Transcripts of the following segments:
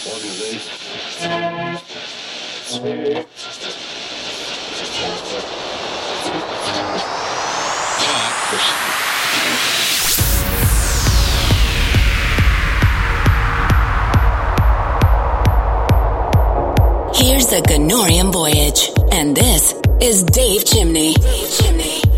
Here's the Ganorium Voyage, and this is Dave Chimney. Dave Chimney.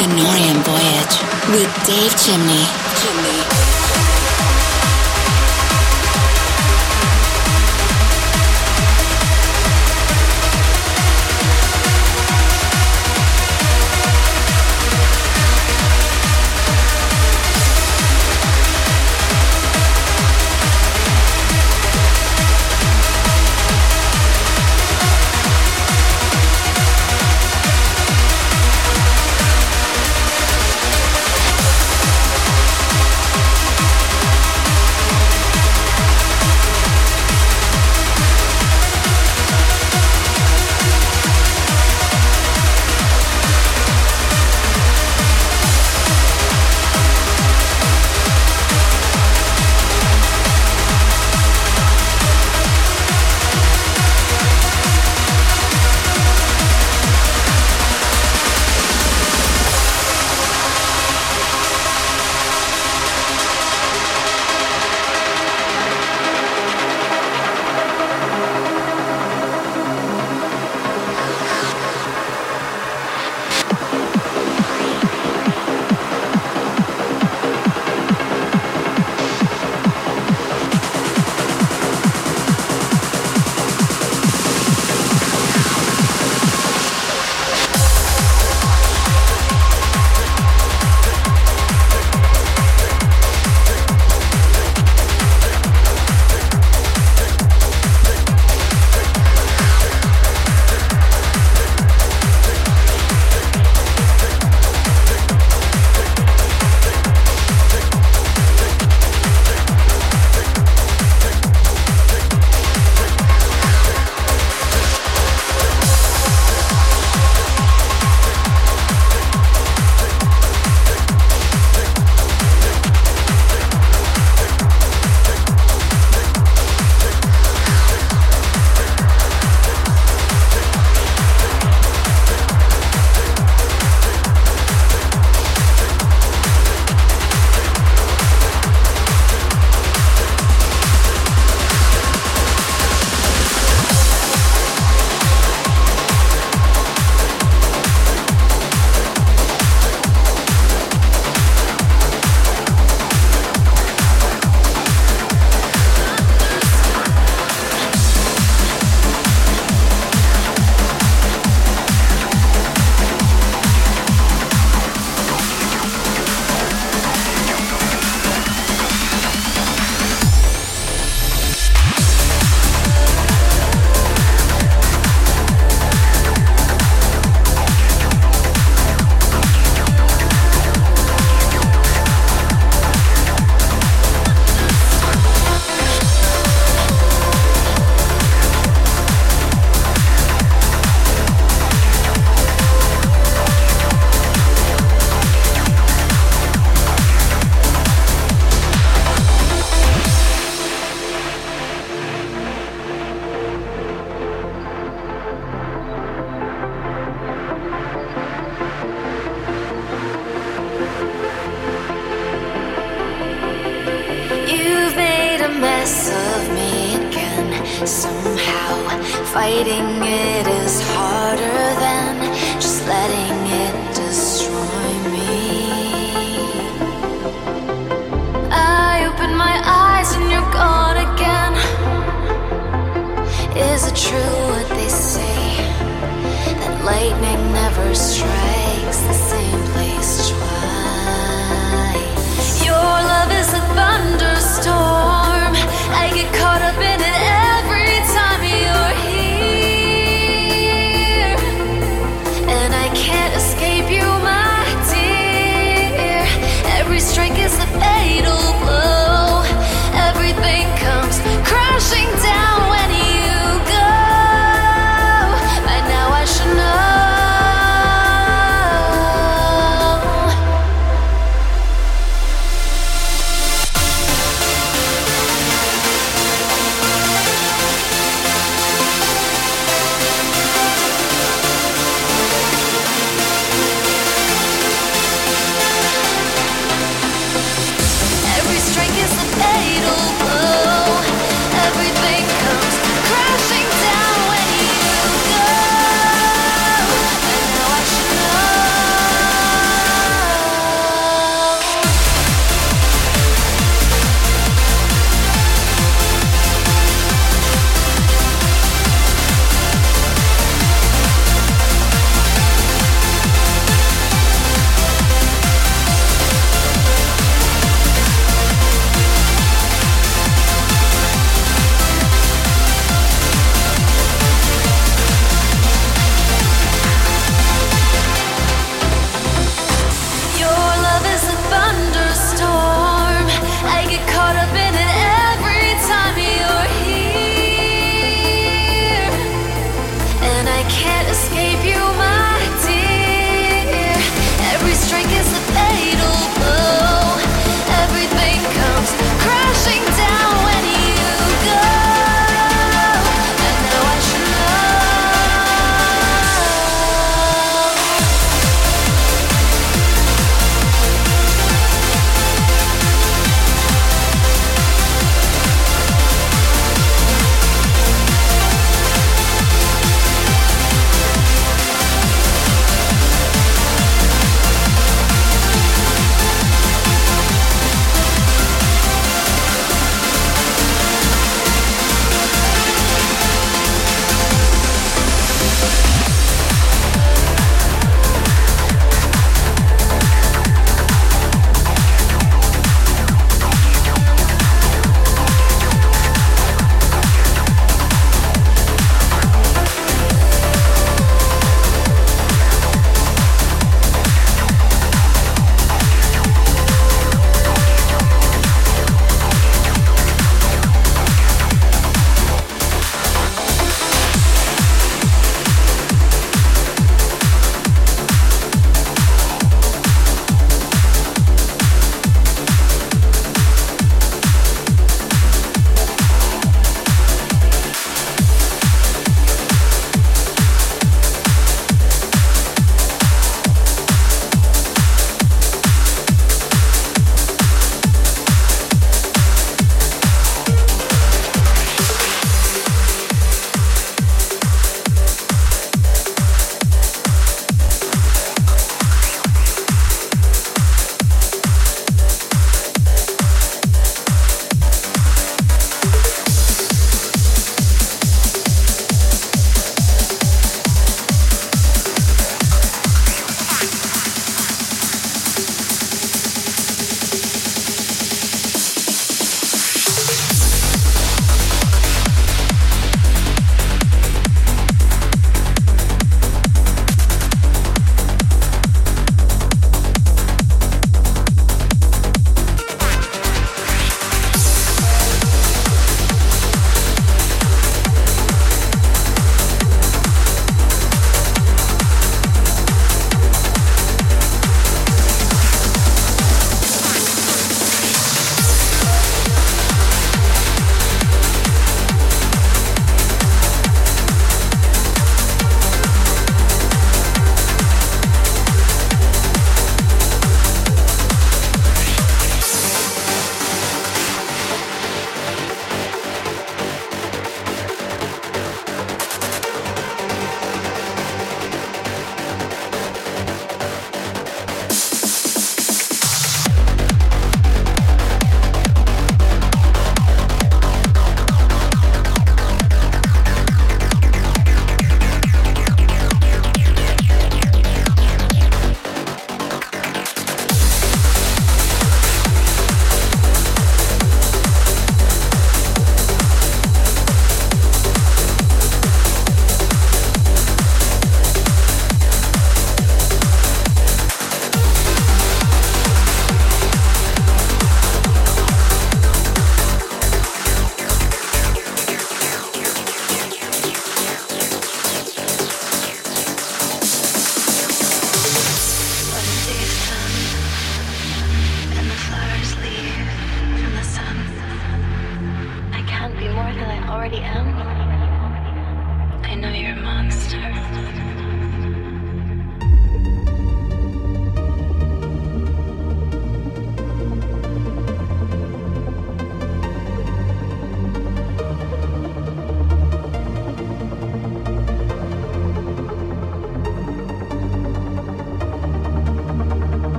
The Voyage with Dave Chimney. Chimney.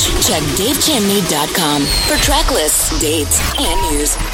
Check davechimney.com for track lists, dates, and news.